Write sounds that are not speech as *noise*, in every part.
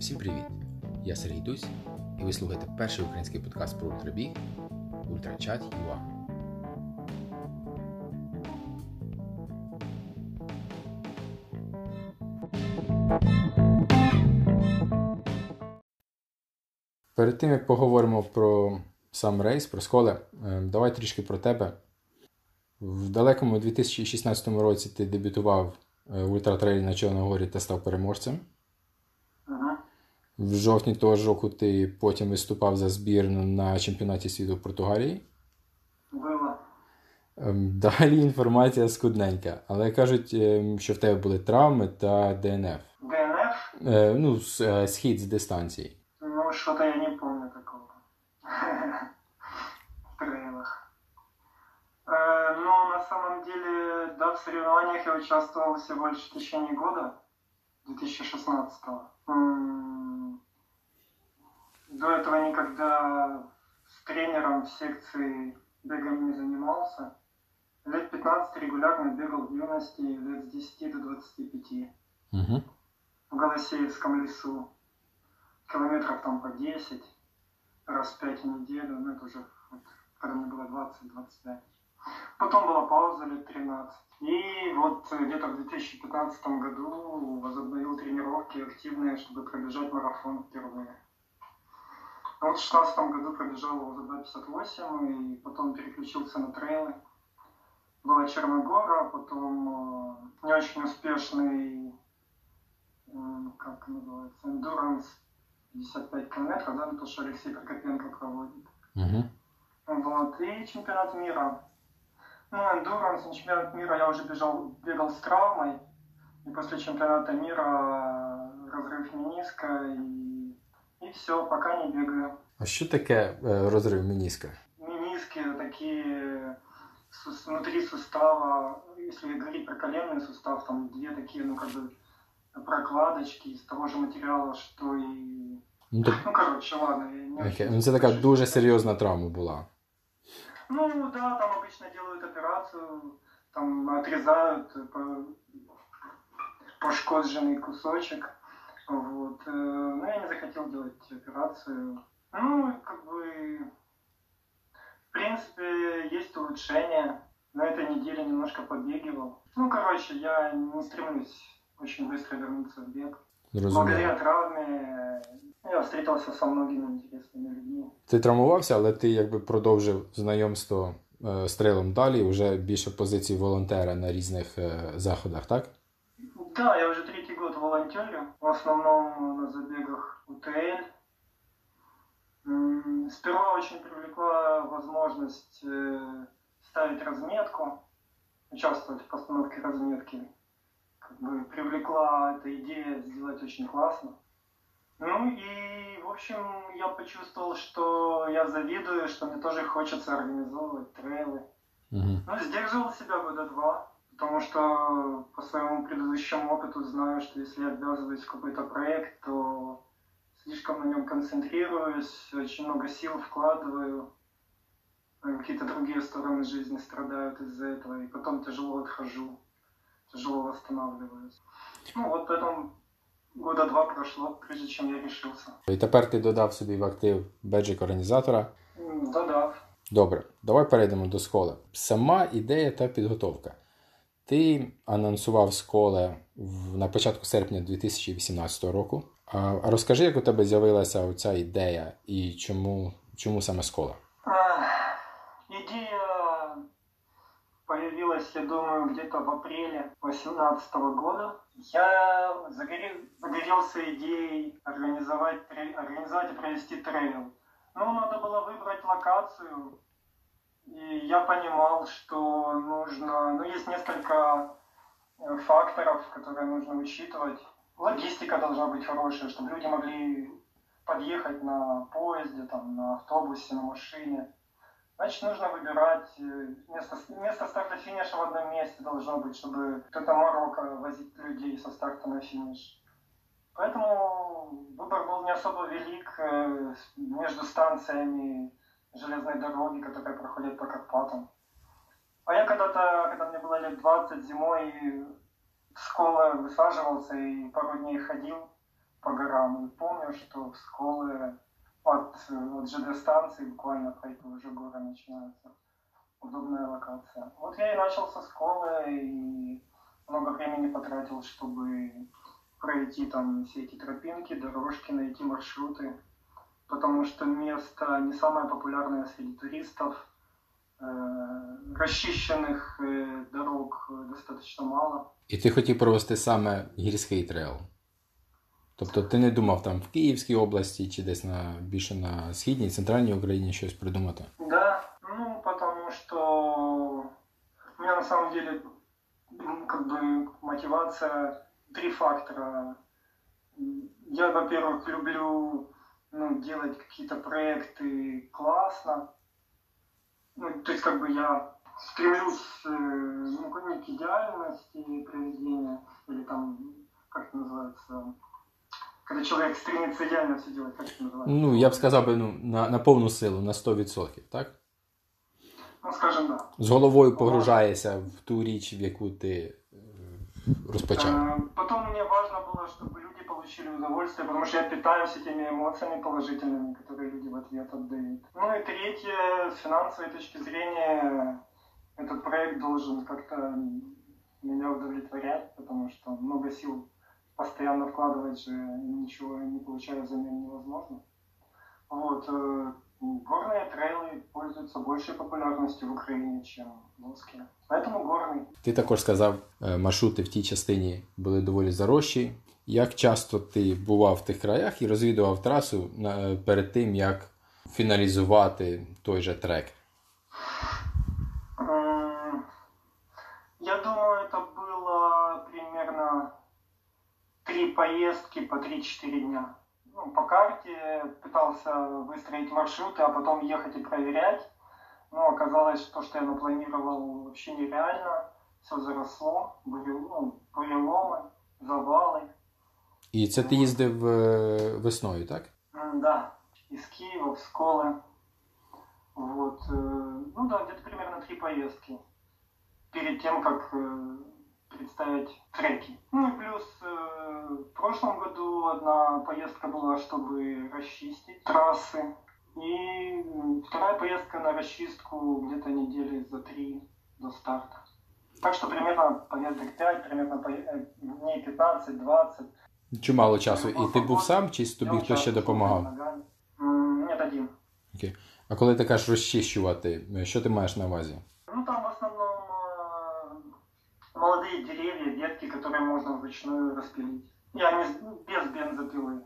Всім привіт! Я Сергій Дусь, і ви слухаєте перший український подкаст про ультрабіг Ультрачат ЮА. Перед тим як поговоримо про сам рейс, про сколи, е, давай трішки про тебе. В далекому 2016 році ти дебютував е, в ультратрейлі на Чорногорі та став переможцем. В жовтні того ж року ти потім виступав за збірну на чемпіонаті світу в Португалії. Было. Ем, Далі інформація скудненька, але кажуть, ем, що в тебе були травми та ДНФ. ДНФ? Е, Ну, е, схід з дистанції. Ну, что-то я не помню такого. В трейлах. Э, Ну, на самом деле, да, в соревнованиях я участвовал всего лишь в течение года, 2016 М, До этого никогда с тренером в секции бегом не занимался. Лет 15 регулярно бегал в юности, лет с 10 до 25. Угу. в Голосеевском лесу. Километров там по 10, раз в 5 в неделю, ну это уже вот, когда мне было 20-25. Потом была пауза лет 13. И вот где-то в 2015 году возобновил тренировки активные, чтобы пробежать марафон впервые. А вот в 2016 году пробежал его за 2.58 и потом переключился на трейлы. Была Черногора, потом э, не очень успешный м, как называется, Endurance 55 километров, да, то, что Алексей Прокопенко проводит. Угу. Вот, и чемпионат мира. Ну, и чемпионат мира я уже бежал, бегал с травмой, и после чемпионата мира разрыв мениска, и, и все, пока не бегаю. А що таке е, розрив мініска? Мениски такие внутри сустава, если говорить про коленный сустав, там две такие, ну, как бы, прокладочки из того же материала, что и... Ну, то, Ну, короче, ладно. я не очень ну це така дуже серйозна травма була. Ну, да, там обычно делают операцию, там отрезают по- пошкодженный кусочек. Вот. э, Но я не захотел делать операцию. Ну, как бы, в принципе, есть улучшение. На этой неделе немножко побегивал. Ну, короче, я не стремлюсь очень быстро вернуться в бег. Зрозуміло. Благодаря травме э, я встретился со многими интересными людьми. Ти травмувався, але ти якби продовжив знайомство е, з трейлом далі, вже більше в позиції волонтера на різних е, заходах, так? Да, я уже третий год волонтерю, в основном на забегах УТЛ. Сперва очень привлекла возможность э, ставить разметку, участвовать в постановке разметки. Как бы привлекла эта идея сделать очень классно. Ну и, в общем, я почувствовал, что я завидую, что мне тоже хочется организовывать трейлы. Угу. Ну, сдерживал себя года два, потому что по своему предыдущему опыту знаю, что если я обвязываюсь в какой-то проект, то слишком на нем концентрируюсь, очень много сил вкладываю, а какие-то другие стороны жизни страдают из-за этого, и потом тяжело отхожу, тяжело восстанавливаюсь. Ну вот поэтому года два прошло, прежде чем я решился. І тепер ти додав собі в актив беджик організатора. М, Да-да. Добре, давай перейдемо до школи. Сама ідея та підготовка. Ти анонсував школи на початку серпня 2018 року. А, а розкажи, як у тебе з'явилася оця ідея і чому, чому саме школа? Ах, Идея появилась, я думаю, где-то в апреле 2018 года. Я загорел- загорелся идеей организовать, организовать и провести трейл. Ну, надо было выбрать локацию, и я понимал, что нужно... Ну, есть несколько э, факторов, которые нужно учитывать. Логистика должна быть хорошая, чтобы люди могли подъехать на поезде, там, на автобусе, на машине. Значит, нужно выбирать э, место, место старта финиша в одном месте должно быть, чтобы кто-то Марокко возить людей со старта на финиш. Поэтому выбор был не особо велик э, между станциями железной дороги, которые проходят по Карпатам. А я когда-то, когда мне было лет 20 зимой, в школы высаживался и пару дней ходил по горам. И помню, что в школе от, от ЖД-станции буквально пройти уже горы начинаются. Удобная локация. Вот я и начал со школы и много времени потратил, чтобы пройти там все эти тропинки, дорожки, найти маршруты Потому что место не самое популярное среди туристов. Э, расчищенных э, дорог достаточно мало. І ти хотів провести саме гірський трейл. Тобто ти не думав там в Київській області чи десь на більше на східній, центральній Україні щось придумати? Да, ну потому что у меня на самом деле м, как бы мотивация три фактора. Я, во-первых, люблю ну, делать какие-то проекты классно. Ну, то есть как бы я стремлюсь э, ну, к не к идеальности проведения, или там, как это называется, когда человек стремится идеально все делать, как это называется? Ну, я б сказав би, ну, на, на повну силу, на 100%, так? Ну, скажем, да. З головою погружаєшся в ту річ, в яку ти е, розпочав. Э, Потом мне важно было, чтобы люди получили удовольствие, потому что я питаюсь этими эмоциями положительными, которые люди в ответ отдают. Ну и третье, с финансовой точки зрения, этот проект должен как-то меня удовлетворять, потому что много сил постоянно вкладывать же и ничего не получая взамен невозможно. Вот. э, Горные трейлы пользуются большей популярностью в Украине, чем узкие. Поэтому горный. Ти також сказав, е, маршрути в тій частині були доволі зарощі. Як часто ти бував в тих краях і розвідував трасу на- перед тим, як фіналізувати той же трек? М, Я думаю, это было примерно три поездки по 3-4 дня. Ну, по карте пытался выстроить маршруты, а потом ехать и проверять. Но оказалось, что, что я напланировал, вообще нереально. Все заросло, были ну, буреломы, завалы. І це ти їздив е, весною, так? М, Да, из Киева в Сколы. Вот. э, Ну да, где-то примерно три поездки. Перед тем, как э, представить треки. Ну и плюс э, в прошлом году одна поездка была, чтобы расчистить трассы. И м, вторая поездка на расчистку где-то недели за три до старта. Так что примерно поездок 5, примерно пое- э, дней 15-20. Чимало часу. І ти був сам, чи тобі Я хтось ще участвовал допомагав? ногами. М, Нет, один. Окей. А коли ти кажеш розчищувати, е, що ти маєш на увазі? Можно вручную распилить. Я не с- без бензопилы,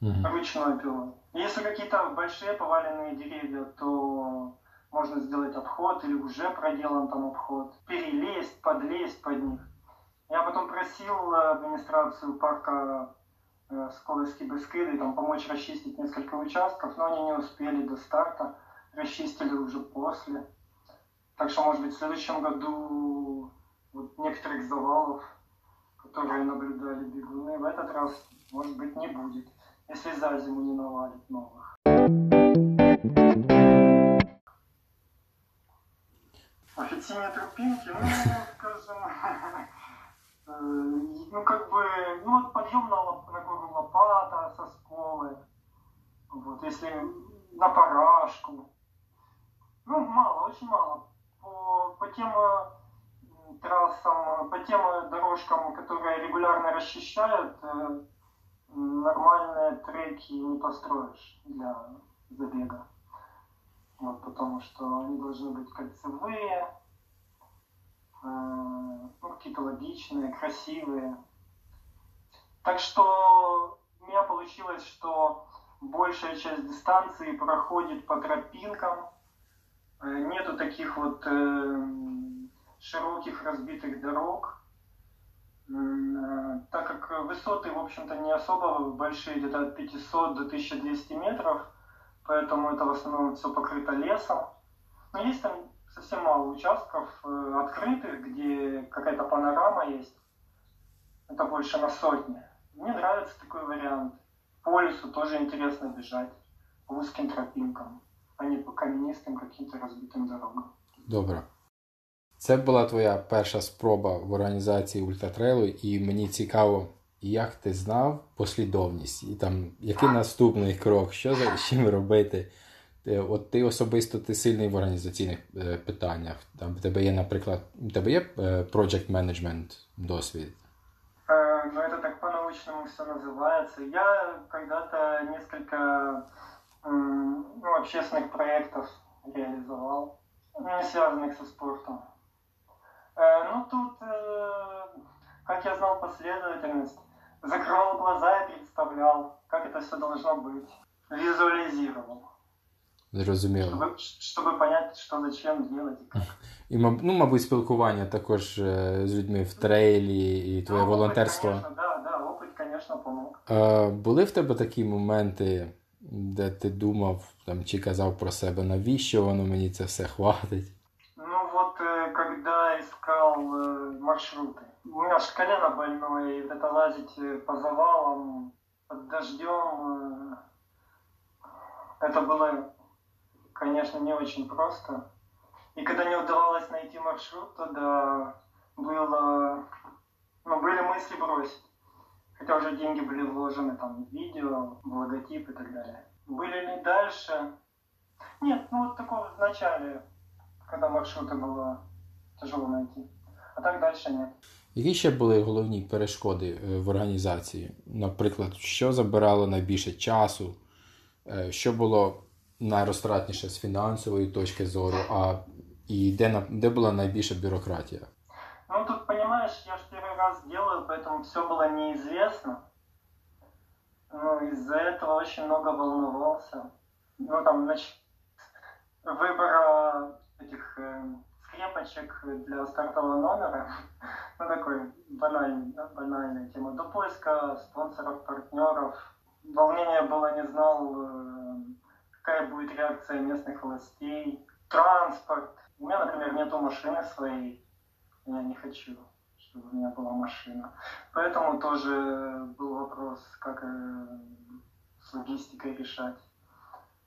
Мгм. ручной пилой. Если какие-то большие поваленные деревья, то можно сделать обход или уже проделан там обход. Перелезть, подлезть под них. Я потом просил администрацию парка э, Сколовский Бескиды там помочь расчистить несколько участков, но они не успели до старта, расчистили уже после. Так что, может быть, в следующем году вот некоторых завалов, которые наблюдали бегуны, в этот раз, может быть, не будет, если за зиму не навалит новых. Официальные тропинки, ну, скажем, э, ну, как бы, ну, вот подъем на, на гору Лопата со сколы, вот, если на Парашку, ну, мало, очень мало. По, по тем э, трассам, по тем дорожкам, которые регулярно расчищают, э, нормальные треки не построишь для забега. Вот, потому что они должны быть кольцевые, э, ну, какие-то логичные, красивые. Так что у меня получилось, что большая часть дистанции проходит по тропинкам, Э, Нету таких вот э, широких разбитых дорог, э, так как высоты, в общем-то, не особо большие, где-то от 500 до 1200 метров, поэтому это в основном все покрыто лесом. Но есть там совсем мало участков э, открытых, где какая-то панорама есть. Это больше на сотни. Мне нравится такой вариант. По лесу тоже интересно бежать, по узким тропинкам а не по каменистым каким-то разбитым дорогам. Добре. Це була твоя перша спроба в організації ультратрейлу, і мені цікаво, і як ти знав послідовність, і там який наступний крок, що за чим робити. Ти, от ти особисто ти сильний в організаційних е, питаннях. Там в тебе є, наприклад, у тебе є е, project management досвід? Э, ну, это так по-научному все называется. Я когда-то несколько м, ну, общественных проектов реализовал, ну, не связанных со спортом. Э, ну, тут, э, как я знал последовательность, закрывал глаза и представлял, как это все должно быть. Визуализировал, Зрозуміло. чтобы, чтобы понять, что зачем делать. и как. І, маб- ну, мабуть, спілкування також е, з людьми в трейлі і твоє Ну, опыт, волонтерство. конечно, да, да, опыт, конечно, помог. А, були в тебе такі моменти, де ти думав там, чи казав про себе, навіщо воно мені це все хватить? Искал э, маршруты. У меня же колено больное, и вот это лазить э, по завалам, под дождем, э, это было, конечно, не очень просто. И когда не удавалось найти маршрут, то да, было, ну, были мысли бросить. Хотя уже деньги были вложены там в видео, в логотип и так далее. Были ли дальше? Нет, ну вот такого в начале когда маршруты было тяжело найти. А так дальше нет. Які ще були головні перешкоди е, в організації? Наприклад, що забирало найбільше часу, Е, що було найрозтратніше з фінансової точки зору, а і де, на- де була найбільша бюрократія? Ну тут, понимаешь, я же первый раз делаю, поэтому все было неизвестно. Ну, из-за этого очень много волновался. Ну, там, значит, выбора этих э, скрепочек для стартового номера, *laughs* ну, такой банальный, да, банальная тема. До поиска спонсоров, партнеров. Волнение было, не знал, э, какая будет реакция местных властей. Транспорт. У меня, например, нету машины своей. Я не хочу, чтобы у меня была машина. Поэтому тоже был вопрос, как э, с логистикой решать.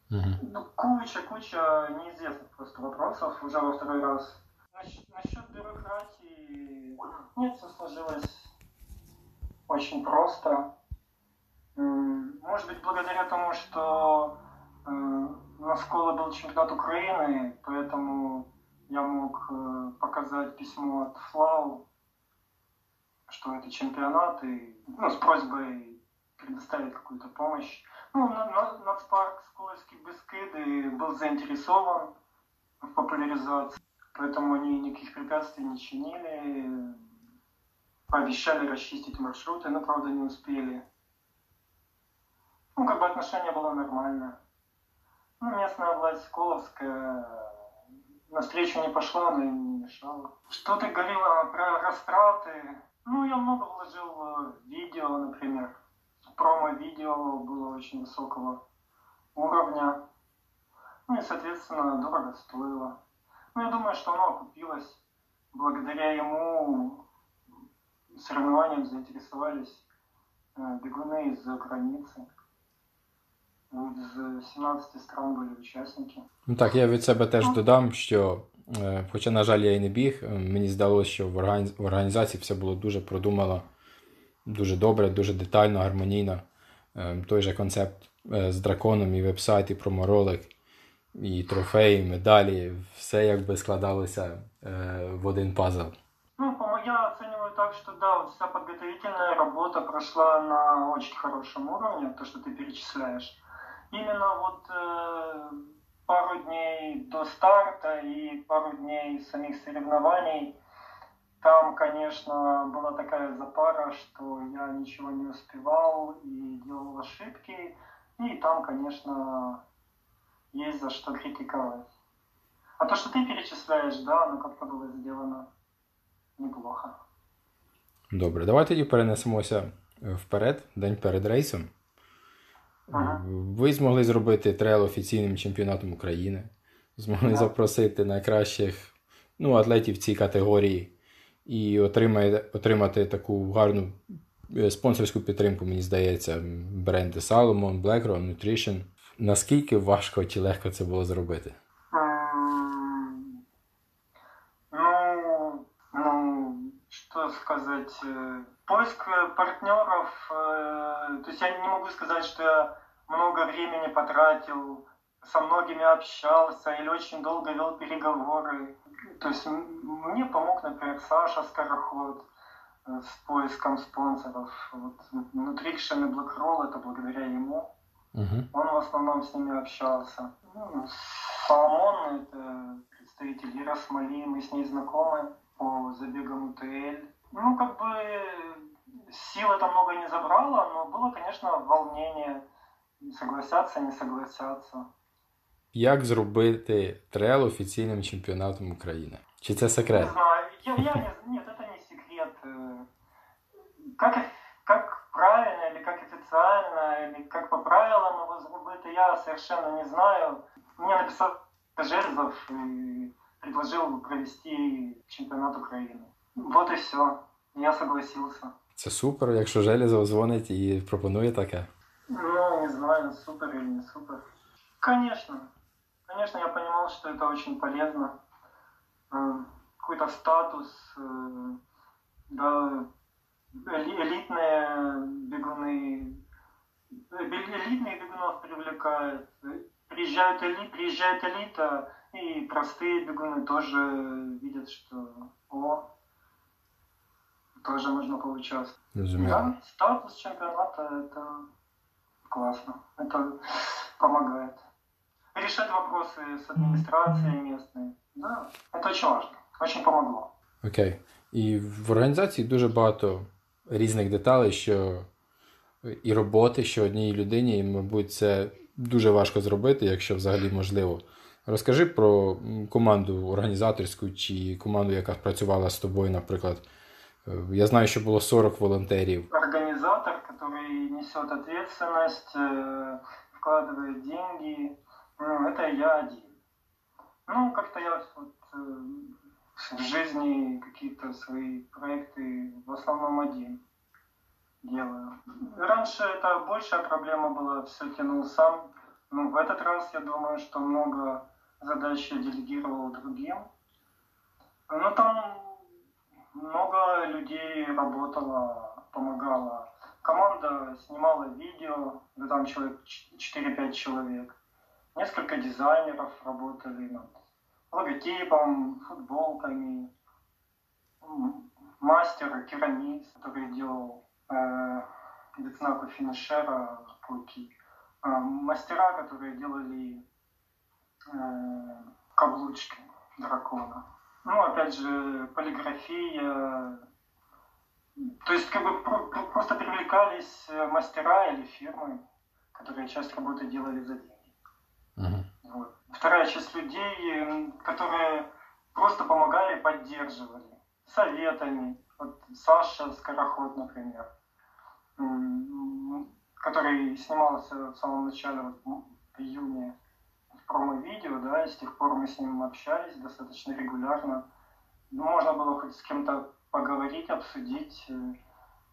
Ну, куча, куча неизвестных просто вопросов уже во второй раз. Насчет, насчет бюрократии, нет, все сложилось очень просто. Может быть, благодаря тому, что э, на школе был чемпионат Украины, поэтому я мог э, показать письмо от ФЛАУ, что это чемпионат, и ну, с просьбой предоставить какую-то помощь. Ну, на- на- нацпарк Скользкие Бескиды был заинтересован в популяризации, поэтому они никаких препятствий не чинили, пообещали расчистить маршруты, но, правда, не успели. Ну, как бы отношение было нормальное. Ну, местная власть Коловская навстречу не пошла, но и не мешала. Что ты говорила про растраты? Ну, я много вложил в видео, например Промо-видео было очень высокого уровня. Ну и, соответственно, дорого стоило. Ну, я думаю, что оно окупилось. Благодаря ему соревнованием заинтересовались э, бегуны из-за границы. Из 17 стран были участники. Ну так, я від себе теж додам, що, е, хоча, на жаль, я і не біг, е, мені здалося, що в органі- в організації все було дуже продумано, дуже добре, дуже детально, гармонійно. Е, Той же концепт е, з драконом, і веб-сайт, і проморолик, і трофеї, і медалі, все якби складалося е, в один пазл. Ну, по я оцениваю так, что да, вся подготовительная работа прошла на очень хорошем уровне, то, что ты перечисляешь. Именно вот э, пару дней до старта и пару дней самих соревнований, там, конечно, была такая запара, что я ничего не успевал и делал ошибки. И там, конечно, есть за что критиковать. А то, что ты перечисляешь, да, оно как-то было сделано неплохо. Добре, давай тоді перенесемося е, вперед, день перед рейсом. Ага. Ви змогли зробити трейл офіційним чемпіонатом України, змогли Так. запросити найкращих ну, атлетів в цій категорії і отримає, отримати таку гарну е, спонсорську підтримку, мені здається, бренди Salomon, BlackRock, Nutrition. Наскільки важко чи легко це було зробити? М, Ну, ну, что сказать. сказать, э, поиск партнеров, э, то есть я не могу сказать, что я много времени потратил, со многими общался или очень долго вел переговоры. То есть мне помог, например, Саша Скороход э, с поиском спонсоров. Вот, Nutrition и Blackroll это благодаря ему. Угу. Он в основном с ними общался. Ну, Соломон это представитель Ира Смоли, мы с ней знакомы по забегам УТЛ. Ну, как бы сил это много не забрало, но было, конечно, волнение. Согласятся, не согласятся. Як зробити трел офіційним чемпіонатом України? Чи це секрет? Не знаю. Я, я не, нет, это не секрет. Как, как правильно, или как официально, или как по правилам его зробити, я совершенно не знаю. Мне написал Жельзов и предложил провести чемпионат Украины. Вот и все. Я согласился. Це супер, якщо Железов дзвонить і пропонує таке. Ну, не знаю, супер или не супер. Конечно. Конечно, я понимал, что это очень полезно. Какой-то статус, э, да, элитные бегуны, элитные бегунов привлекают. Приезжают, эли, приезжает элита, и простые бегуны тоже видят, что о, тоже нужно поучаствовать. Да, статус чемпионата это классно. Это помогает. Решать вопросы с администрацией местной. Да, это очень важно. Очень помогло. Окей. Okay. І в організації дуже багато різних деталей, що і роботи, що одній людині, і, мабуть, це дуже важко зробити, якщо взагалі можливо. Розкажи про команду організаторську чи команду, яка працювала з тобою, наприклад. Я знаю, що було 40 волонтерів. Організатор, який несе відповідальність, вкладывает деньги, ну, это я один. Ну, как-то я вот, в жизни какие-то свои проекты в основном один делаю. Раньше это большая проблема была, все тянул сам. Ну, в этот раз я думаю, что много задач я делегировал другим. Ну, там много людей работало, помогало. Команда снимала видео, да там человек 4-5 человек. Несколько дизайнеров работали над логотипом, футболками. Мастер, керамист, который делал э, знаку финишера пауки. Э, мастера, которые делали э, каблучки дракона. Ну, опять же, полиграфия. То есть, как бы просто привлекались мастера или фирмы, которые часть работы делали за деньги. Вторая часть людей, которые просто помогали, поддерживали советами. Вот Саша Скороход, например, который снимался в самом начале, вот, в июне, в промо-видео, да, и с тех пор мы с ним общались достаточно регулярно. Ну, можно было хоть с кем-то поговорить, обсудить, э,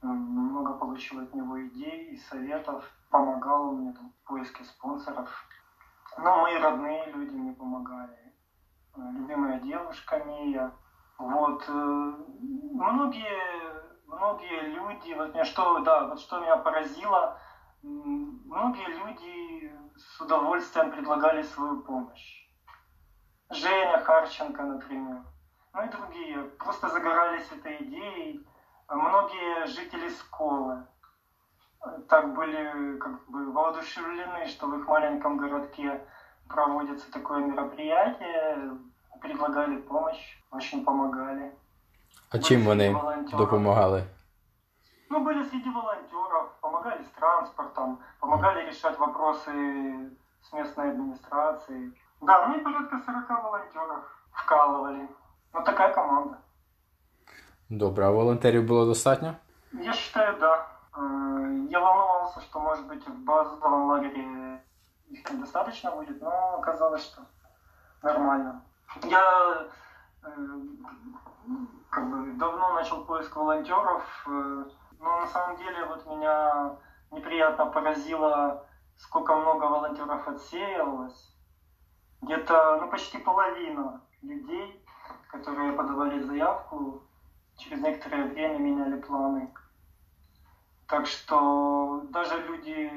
много получил от него идей и советов, помогал мне там, в поиске спонсоров. Но мои родные люди мне помогали. Э, любимая девушка Мия. Вот. Э, многие, многие люди, вот меня что, да, вот что меня поразило, многие люди с удовольствием предлагали свою помощь. Женя Харченко, например. Ну и другие. Просто загорались этой идеей. Многие жители Сколы так были как бы воодушевлены, что в их маленьком городке проводится такое мероприятие, предлагали помощь, очень помогали. А были чим вони допомагали? Ну, были среди волонтеров, помогали с транспортом, помогали решать вопросы с местной администрацией. Да, ну и порядка 40 волонтеров вкалывали. Вот такая команда. Добре, а волонтерів було достатньо? Я считаю, да. Э, я волновался, что, может быть, в базовом лагере их недостаточно будет, но оказалось, что нормально. Я э, как бы давно начал поиск волонтеров, э, но на самом деле вот меня неприятно поразило, сколько много волонтеров отсеялось. Где-то ну, почти половина людей, которые подавали заявку, через некоторое время меняли планы. Так что даже люди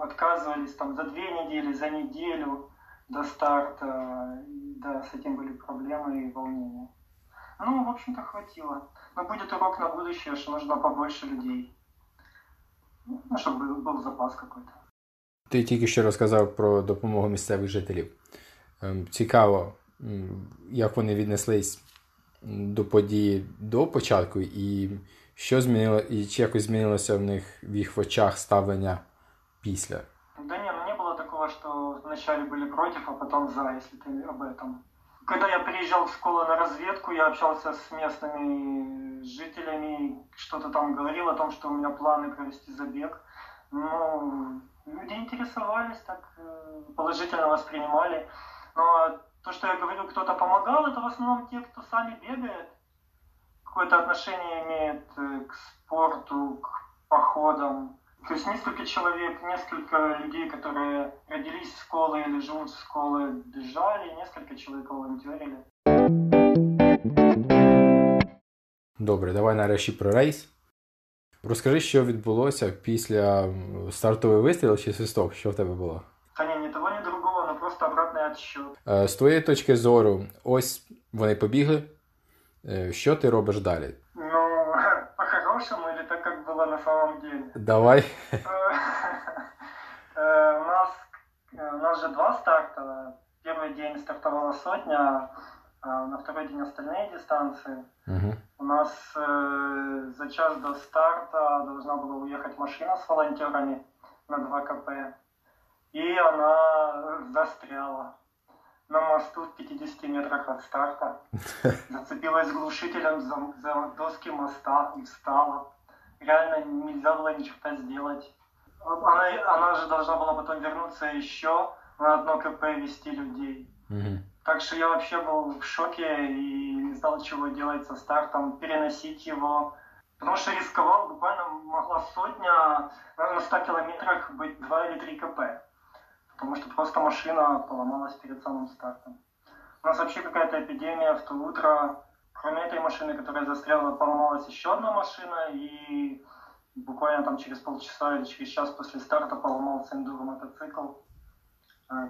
отказывались там за две недели, за неделю до старта. Да, с этим были проблемы и волнения. Ну, в общем-то, хватило. Но будет урок на будущее, что нужно побольше людей. Ну, щоб був запас какой-то. Ти тільки що розказав про допомогу місцевих жителів. Цікаво, як вони віднеслись до події до початку, і що змінило, і чи якось змінилося в них в їх очах ставлення після? Да не, ну не было такого, что вначале были против, а потом за, если ты об этом. Когда я приезжал в школу на разведку, я общался с местными жителями, что-то там говорил о том, что у меня планы провести забег. Ну, люди интересовались, так э, положительно воспринимали. Но то, что я говорю, кто-то помогал, это в основном те, кто сами бегает, Какое-то отношение имеет э, к спорту, к походам. То есть несколько человек, несколько людей, которые родились в школе или живут в школе, бежали, несколько человек волонтерили. Добре, давай нарешті про рейс. Розкажи, що відбулося після стартовий вистріл чи свисток? Що в тебе було? Та ні, ні того, ні другого, але просто обратний відсчет. Е, з твоєї точки зору, ось вони побігли. Що ти робиш далі? Ну, *laughs* по-хорошему или так, как было на самом деле? Давай. *laughs* Э, у нас, у нас же два старта. Первый день стартовала сотня, а на второй день остальные дистанции. Угу. У нас э, за час до старта должна была уехать машина с волонтерами на 2 КП. И она застряла на мосту в 50 метрах от старта. *laughs* Зацепилась глушителем за, за доски моста и встала. Реально нельзя было ничего сделать. Она, она же должна была потом вернуться еще на одно КП вести людей. Угу. Так что я вообще был в шоке и не знал, чего делать со стартом, переносить его. Потому что рисковал, буквально могла сотня, на 100 километрах быть 2 или 3 КП. Потому что просто машина поломалась перед самым стартом. У нас вообще какая-то эпидемия в то утро. Кроме этой машины, которая застряла, поломалась еще одна машина. И буквально там через полчаса или через час после старта поломался эндуро мотоцикл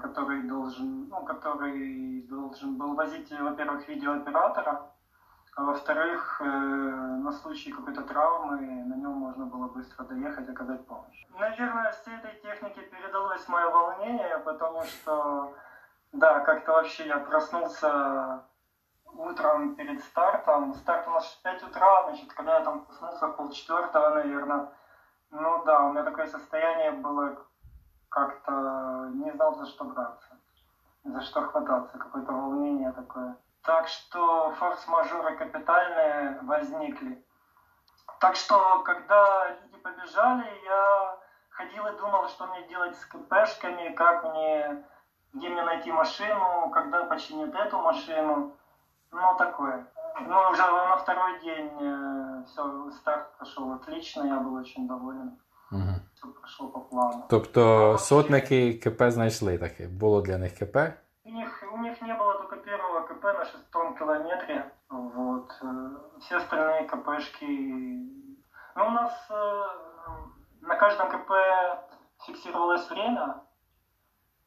который должен, ну, который должен был возить, во-первых, видеооператора, а во-вторых, э, на случай какой-то травмы на нем можно было быстро доехать, оказать помощь. Наверное, всей этой технике передалось мое волнение, потому что, да, как-то вообще я проснулся утром перед стартом. Старт у нас в 5 утра, значит, когда я там проснулся в полчетвертого, наверное, ну да, у меня такое состояние было как-то не знал, за что браться, за что хвататься, какое-то волнение такое. Так что форс-мажоры капитальные возникли. Так что, когда люди побежали, я ходил и думал, что мне делать с КПшками, как мне, где мне найти машину, когда починят эту машину. Ну, такое. Ну, уже на второй день э, все, старт прошел отлично, я был очень доволен. Угу. Все прошло по плану. Тобто сотники КП знайшли таке. Було для них КП. Них не было только первого КП на шестом километре. Вот. Э, все остальные КПшки... Ну, у нас э, на каждом КП фиксировалось время,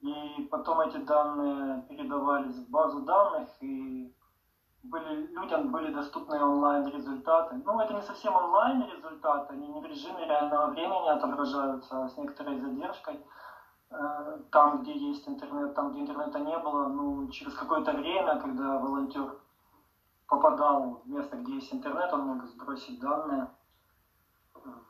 и потом эти данные передавались в базу данных, и были, людям были доступны онлайн-результаты. Ну, это не совсем онлайн-результаты, они не в режиме реального времени отображаются, а с некоторой задержкой. Э, там, где есть интернет, там, где интернета не было, ну, через какое-то время, когда волонтер попадал в место, где есть интернет, он мог сбросить данные.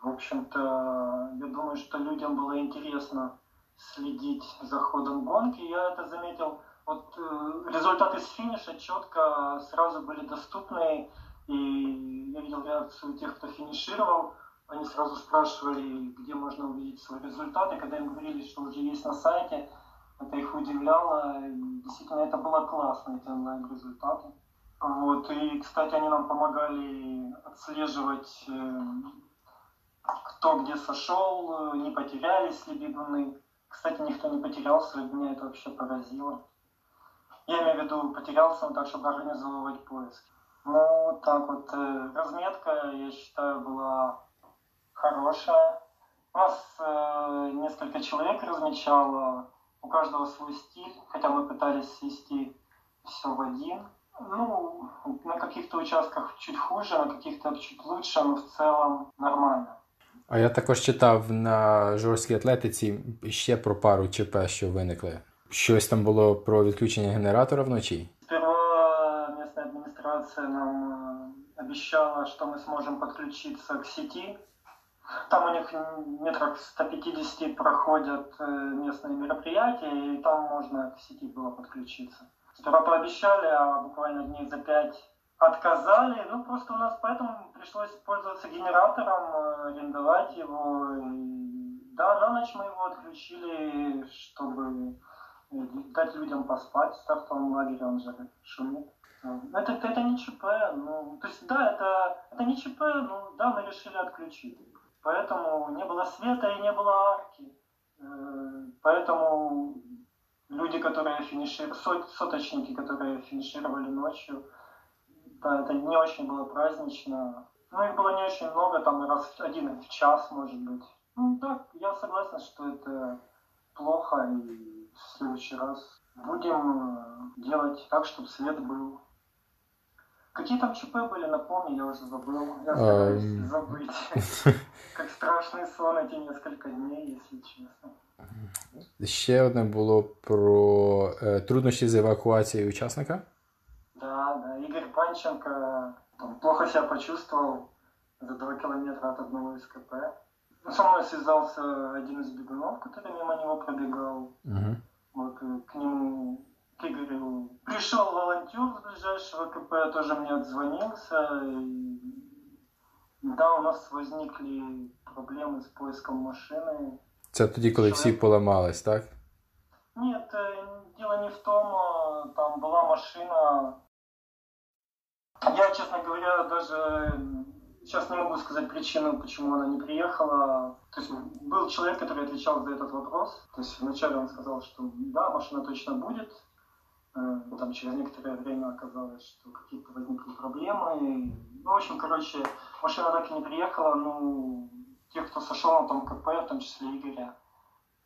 В общем-то, я думаю, что людям было интересно следить за ходом гонки. Я это заметил вот э, результаты с финиша четко сразу были доступны, и я видел реакцию тех, кто финишировал. Они сразу спрашивали, где можно увидеть свои результаты. Когда им говорили, что уже есть на сайте, это их удивляло. Действительно, это было классно, эти онлайн-результаты. Вот. И, кстати, они нам помогали отслеживать, э, кто где сошел, не потерялись ли бегуны. Кстати, никто не потерялся, меня это вообще поразило. Я имею в виду, потерялся он так, чтобы организовывать поиски. Ну, так вот, э, разметка, я считаю, была хорошая. У нас э, несколько человек размечало, у каждого свой стиль, хотя мы пытались свести все в один. Ну, на каких-то участках чуть хуже, на каких-то чуть лучше, но в целом нормально. А я також читав на жорсткій атлетиці ще про пару ЧП, що виникли. Щось там було про відключення генератора вночі. Сперва местная администрация нам э, обещала, что мы сможем подключиться к сети. Там у них метрах 150 проходят э, местные мероприятия, и там можно к сети было подключиться. Сперва пообещали, а буквально дней за пять отказали. Ну, просто у нас поэтому пришлось пользоваться генератором, э, арендовать его. Да, на ночь мы его отключили, чтобы э, дать людям поспать в стартовом лагере, он же шумит. Это, это, не ЧП, ну, то есть, да, это, это не ЧП, но да, мы решили отключить. Поэтому не было света и не было арки. Э, поэтому люди, которые финишировали, сот, соточники, которые финишировали ночью, да, это не очень было празднично. Ну, их было не очень много, там раз один в час, может быть. Ну, так, я согласен, что это плохо, и в следующий раз будем э, делать так, чтобы свет был. Какие там ЧП были, напомни, я уже забыл. Я стараюсь Эм. забыть. *laughs* Как страшный сон эти несколько дней, если честно. Ще одне було про е, труднощі з евакуацією учасника. Да, да. Игорь Панченко там, плохо себя почувствовал за два километра от одного СКП. Ну, Со мной связался один из бегунов, который мимо него пробегал. Угу. Вот э, к нему, к Игорю, пришел волонтер с ближайшего КП, тоже мне отзвонился. И... да, у нас возникли проблемы с поиском машины. Це тоді, коли всі поламались, так? Нет, э, дело не в том, э, там была машина. Я, честно говоря, даже сейчас не могу сказать причину, почему она не приехала. То есть был человек, который отвечал за этот вопрос. То есть вначале он сказал, что да, машина точно будет. Э, Там через некоторое время оказалось, что какие-то возникли проблемы. Ну, в общем, короче, машина так и не приехала. Ну, те, кто сошел на том КП, в том числе Игоря,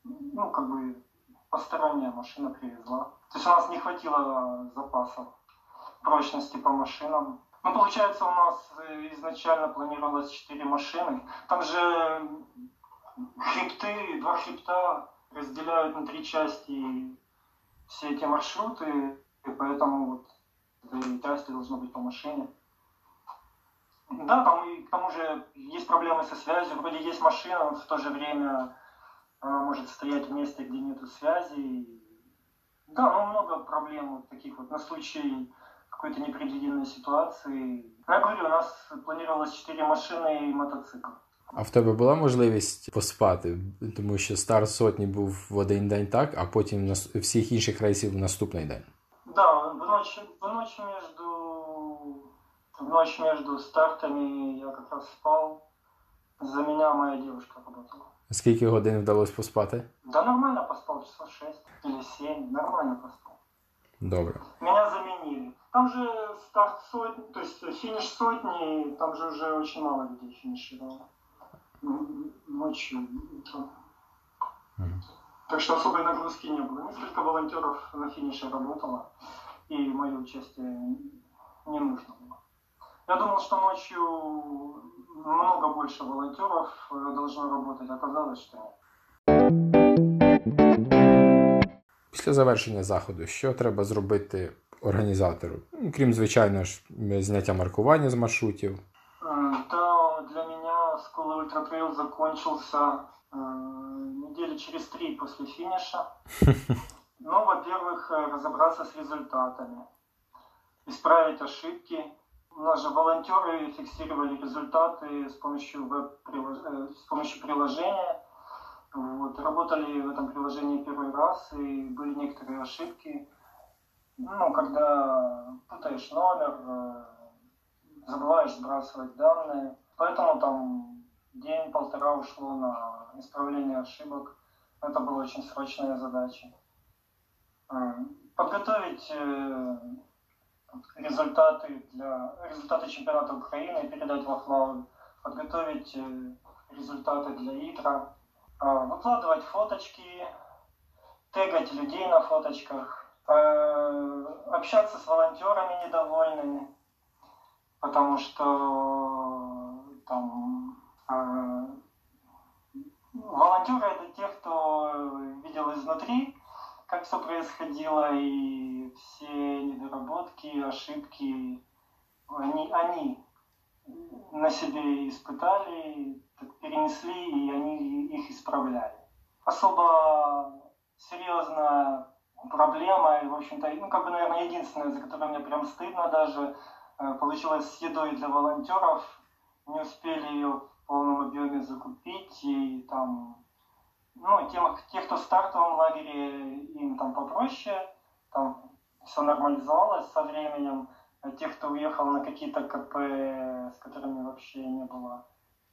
ну, как бы посторонняя машина привезла. То есть у нас не хватило запасов прочности по машинам. Ну, получается, у нас изначально планировалось 4 машины. Там же хребты, два хребта разделяют на три части все эти маршруты, и поэтому вот этой части должно быть по машине. Да, там и к тому же есть проблемы со связью. Вроде есть машина, но в то же время она может стоять в месте, где нету связи. Да, ну много проблем вот таких вот на случай какой-то непредвиденной ситуации. Ну, я говорю, у нас планировалось 4 машины и мотоцикл. А в тебе була можливість поспати, тому що старт сотні був в один день так, а потім нас- всіх інших рейсів в наступний день. Да, в ночь, в ночь между в ночь между стартами я как раз спал. За меня моя девушка работала. Скільки годин вдалося поспати? Да нормально поспал, часов 6 или 7, нормально поспал. Добре. Меня заменили. Там же старт сотни, то есть финиш сотни, там же уже очень мало людей финишировало. Ночью, утром. Мгм. Так что особой нагрузки не было. Несколько волонтеров на финише работало, и мое участие не нужно было. Я думал, что ночью много больше волонтеров э, должно работать, оказалось, что нет. Після завершення заходу, що треба зробити організатору? Ну, Крім, звичайно ж, зняття маркування з маршрутів. Э, Да, для меня School Ultra Trail закончился э, недели через три после финиша. *laughs* Ну, во-первых, э, разобраться с результатами, исправить ошибки. же волонтеры фиксировали результаты с помощью, э, с помощью приложения. Вот, работали в этом приложении первый раз, и были некоторые ошибки. Ну, когда путаешь номер, э, забываешь сбрасывать данные. Поэтому там день-полтора ушло на исправление ошибок. Это была очень срочная задача. Э, Подготовить результаты для результаты чемпионата Украины передать во флаг, подготовить э, результаты для ИТРА, а, выкладывать фоточки, тегать людей на фоточках, э, общаться с волонтерами недовольными, потому что там э, волонтеры это те, кто видел изнутри, как все происходило, и все недоработки, ошибки, они, они на себе испытали, перенесли, и они их исправляли. Особо серьезная проблема, и, в общем-то, ну, как бы, наверное, единственная, за которую мне прям стыдно даже, э, получилось с едой для волонтеров. Не успели ее в полном объеме закупить, и там, ну, тем, те, кто в стартовом лагере, им там попроще, там все нормализовалось со временем. А те, кто уехал на какие-то КП, с которыми вообще не было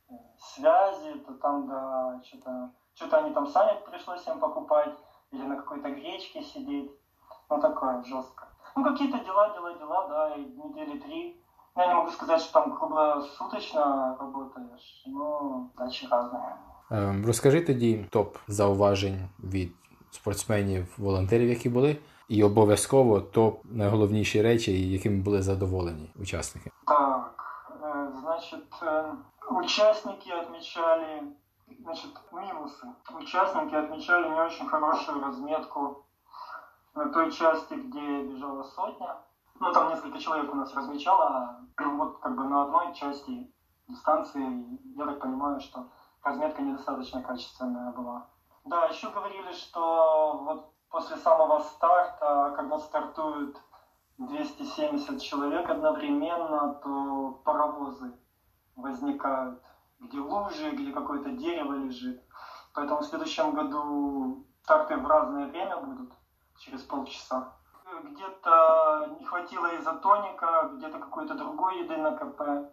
э, связи, то там, да, что-то что-то они там сами пришлось им покупать или на какой-то гречке сидеть. Ну, такое жестко. Ну, какие-то дела, дела, дела, да, и недели три. Я не могу сказать, що там круглосуточно работаешь, но дачі разные. Ем, розкажи тоді топ зауважень від спортсменів, волонтерів, які були, і обов'язково топ найголовніші речі, якими були задоволені учасники. Так, э, значит, э, участники отмечали Значит, минусы. Участники отмечали не очень хорошую разметку на той части, где бежала сотня. Ну, там несколько человек у нас размечало, ну, вот как бы на одной части дистанции, я так понимаю, что разметка недостаточно качественная была. Да, еще говорили, что вот после самого старта, когда стартуют 270 человек одновременно, то паровозы возникают где лужи, где какое-то дерево лежит. Поэтому в следующем году старты в разное время будут, через полчаса. Где-то не хватило изотоника, где-то какой-то другой еды на КП.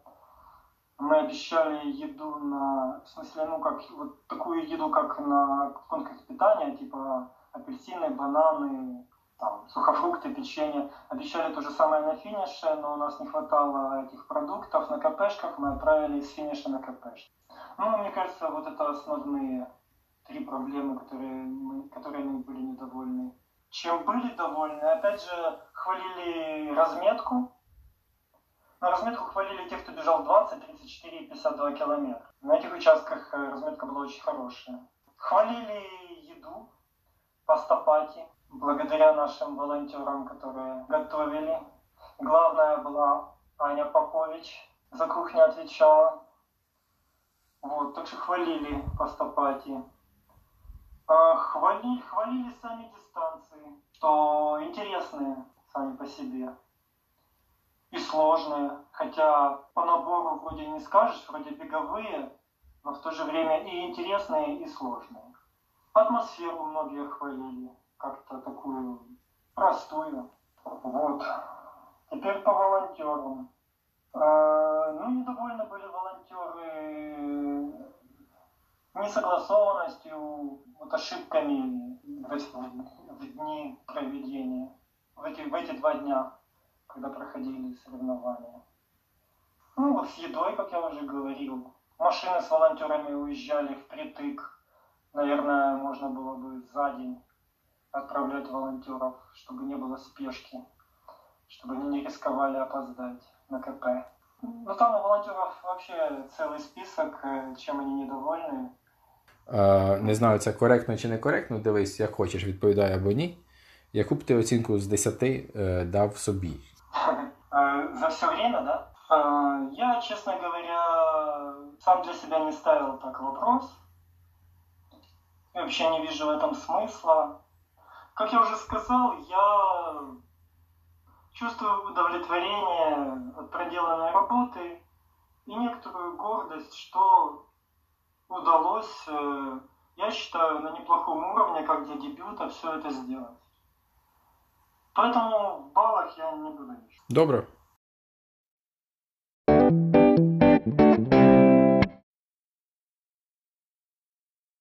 Мы обещали еду на, в смысле, ну, как, вот такую еду, как на пунктах питания, типа апельсины, бананы, там, сухофрукты, печенье. Обещали то же самое на финише, но у нас не хватало этих продуктов на КПшках, мы отправили с финиша на КПш. Ну, мне кажется, вот это основные три проблемы, которые мы, которые мы были недовольны. Чем были довольны? Опять же, хвалили разметку. На разметку хвалили тех, кто бежал 20, 34 и 52 километра. На этих участках э, разметка была очень хорошая. Хвалили еду, пастапати благодаря нашим волонтерам, которые готовили. Главная была Аня Попович, за кухню отвечала. Вот, так что хвалили Пастопати. А, хвалили, хвалили сами дистанции, что интересные сами по себе. И сложные, хотя по набору вроде не скажешь, вроде беговые, но в то же время и интересные, и сложные. Атмосферу многие хвалили как-то такую простую. Вот. Теперь по волонтерам. А, ну, недовольны были волонтеры несогласованностью, вот ошибками в, в дни проведения, в эти, в эти два дня, когда проходили соревнования. Ну, вот с едой, как я уже говорил. Машины с волонтерами уезжали впритык. Наверное, можно было бы за день отправлять волонтеров, чтобы не было спешки, чтобы они не рисковали опоздать на КП. Ну там у волонтеров вообще целый список, э, чем они недовольны. Е, Не знаю, це коректно чи не коректно. Дивись, як хочеш, відповідай або ні. Яку б ти оцінку з 10 е, дав собі? Э, За все время, да? Э, Я, честно говоря, сам для себя не ставил так вопрос. И вообще не вижу в этом смысла. Как я уже сказал, я чувствую удовлетворение от проделанной работы и некоторую гордость, что удалось, э, я считаю, на неплохом уровне, как для дебюта, все это сделать. Поэтому в баллах я не буду ничего. Добре.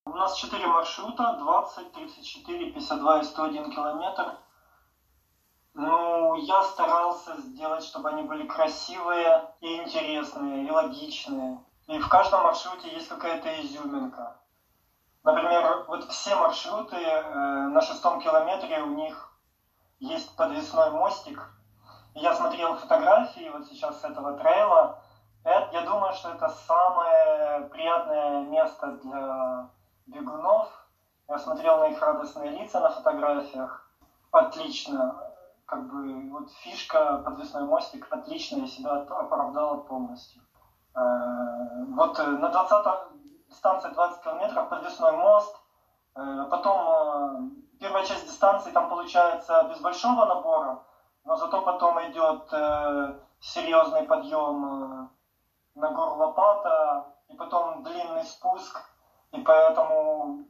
У нас 4 маршрута, 20, 34, 52 и 101 километр. Ну, я старался сделать, чтобы они были красивые и интересные, и логичные. И в каждом маршруте есть какая-то изюминка. Например, вот все маршруты э, на шестом километре у них есть подвесной мостик. Я смотрел фотографии вот сейчас с этого трейла. Это, я думаю, что это самое приятное место для бегунов. Я смотрел на их радостные лица на фотографиях. Отлично. Как бы вот фишка подвесной мостик отлично себя оправдала полностью. Э, вот э, на 20 дистанции 20 километров подвесной мост. Э, потом первая часть дистанции там получается без большого набора, но зато потом идет серьезный подъем на гору Лопата, и потом длинный спуск, и поэтому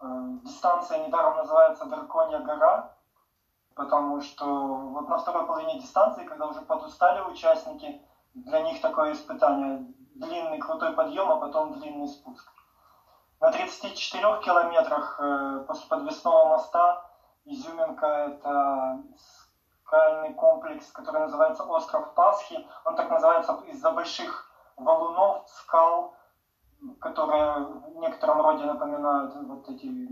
э, дистанция недаром называется Драконья гора, потому что вот на второй половине дистанции, когда уже подустали участники, для них такое испытание. Длинный крутой подъем, а потом длинный спуск. На 34 километрах э, после подвесного моста изюминка – это скальный комплекс, который называется Остров Пасхи. Он так называется из-за больших валунов, скал, которые в некотором роде напоминают вот эти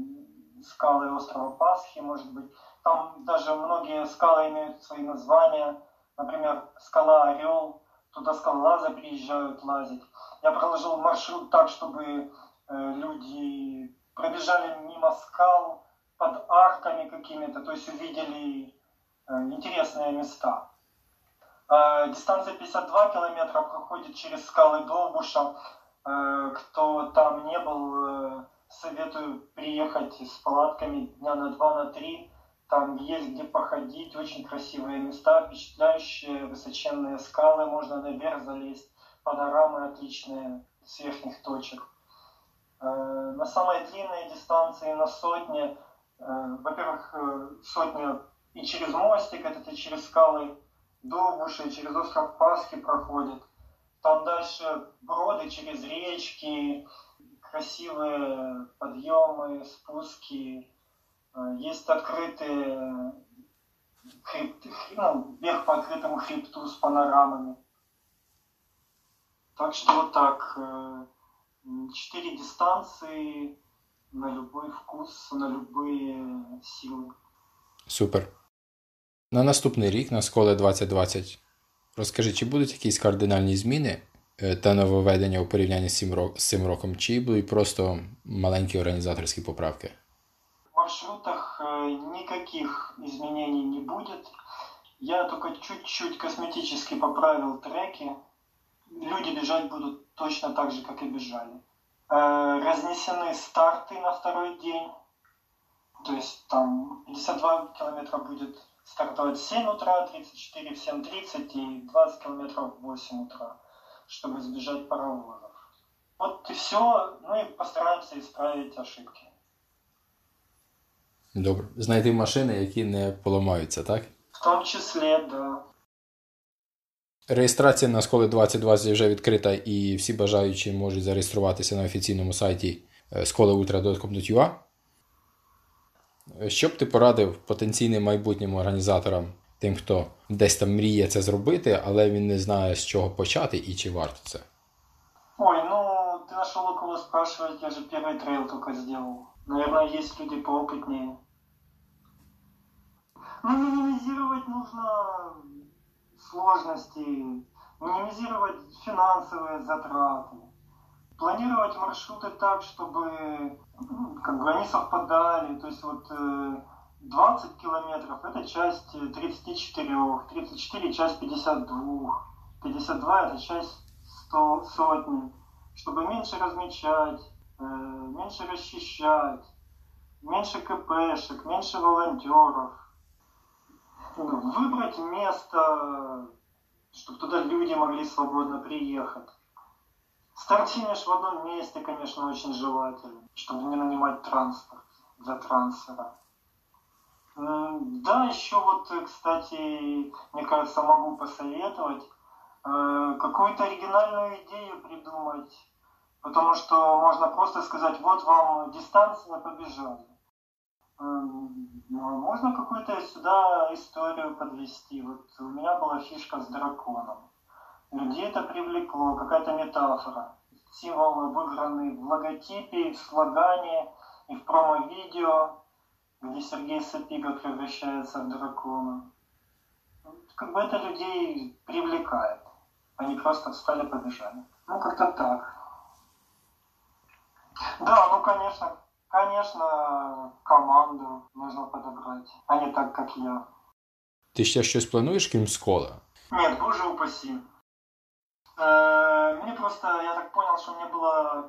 скалы острова Пасхи, может быть. Там даже многие скалы имеют свои названия. Например, скала Орел, туда скалолазы приезжают лазить. Я проложил маршрут так, чтобы люди пробежали мимо скал под арками какими-то, то есть увидели э, интересные места. Э, дистанция 52 километра проходит через скалы Довбуша. Э, кто там не был, э, советую приехать с палатками дня на два, на три. Там есть где походить, очень красивые места, впечатляющие, высоченные скалы, можно наверх залезть, панорамы отличные с верхних точек. На самой длинной дистанции, на сотне, во-первых, сотня и через мостик, это и через скалы Довбуши, через остров Пасхи проходит. Там дальше броды через речки, красивые подъемы, спуски. Э, есть открытые хребты, ну, вверх по открытому хребту с панорамами. Так что вот так. Э, четыре дистанции на любой вкус, на любые силы. Супер. На наступний рік на школи 2020 розкажи, чи будуть якісь кардинальні зміни е, та нововведення у порівнянні з цим роком, чи будуть просто маленькі організаторські поправки? В маршрутах е, никаких изменений не будет. Я только чуть-чуть косметически поправил треки. Люди бежать будут точно так же, как и бежали. Э, разнесены старты на второй день. То есть там 52 километра будет стартовать в 7 утра, 34 в 7.30 и 20 километров в 8 утра, чтобы избежать паровозов. Вот и все. Ну и постараемся исправить ошибки. Добре. Знайти машини, які не поламаються, так? В тому числі, да. Реєстрація на школи 2020 вже відкрита і всі бажаючі можуть зареєструватися на офіційному сайті школаультра.com.ua. Що б ти порадив потенційним майбутнім організаторам, тим, хто десь там мріє це зробити, але він не знає, з чого почати і чи варто це? Ой, ну ты нашел у кого спрашивать, я же первый трейл только сделал. Наверное, есть люди поопытнее. Ну, минимизировать нужно сложности, минимизировать финансовые затраты планировать маршруты так, чтобы ну, как бы они совпадали. То есть вот 20 э, километров это часть 34, 34 часть 52, 52 это часть 100, сотни. Чтобы меньше размечать, э, меньше расчищать, меньше КПшек, меньше волонтеров. Выбрать место, чтобы туда люди могли свободно приехать. Стартинешь в одном месте, конечно, очень желательно, чтобы не нанимать транспорт для трансфера. Да, еще вот, кстати, мне кажется, могу посоветовать э, какую-то оригинальную идею придумать, потому что можно просто сказать, вот вам дистанция, побежали. Ну, можно какую-то сюда историю подвести. Вот у меня была фишка с драконом. Людей это привлекло, какая-то метафора. Символы выиграны в логотипе, в слогане и в промо-видео, где Сергей Сапига превращается в дракона. Как бы это людей привлекает. Они просто встали, побежали. Ну, как-то так. Да, ну, конечно, конечно, команду нужно подобрать, а не так, как я. Ти ще щось плануєш, крім школи? Нет, боже упаси. Э, Мне просто, я так понял, что мне было...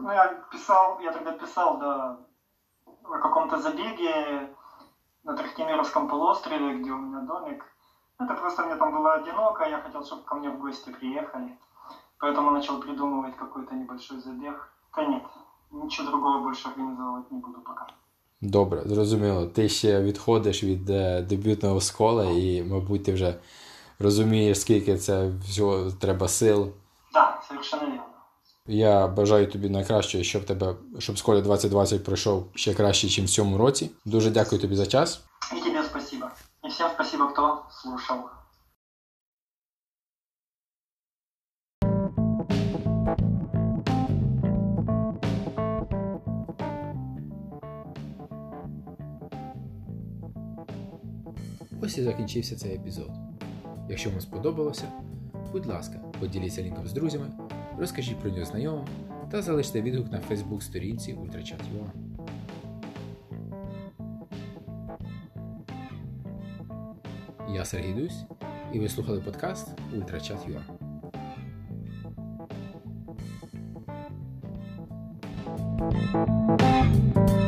Ну, я писал, я тогда писал, да, о каком-то забеге на Трахтимировском полуострове, где у меня домик. Это просто мне там было одиноко, я хотел, чтобы ко мне в гости приехали. Поэтому начал придумывать какой-то небольшой забег. Да нет, ничего другого больше организовывать не буду пока. Добре, зрозуміло. Ти ще відходиш від е, дебютного скола, і, мабуть, ти вже розумієш, скільки це всього треба сил. Да, совершенно верно. Я бажаю тобі найкращого, щоб тебе, щоб школі 2020 пройшов ще краще, ніж в цьому році. Дуже дякую тобі за час. И тебе спасибо. И всем спасибо, кто слушал. Ось і закінчився цей епізод. Якщо вам сподобалося, будь ласка, поділіться лінком з друзями, розкажіть про нього знайомим та залиште відгук на Фейсбук сторінці Ультрачат.ua. Я Сергій Дусь, і ви слухали подкаст Ультрачат.ua. Thank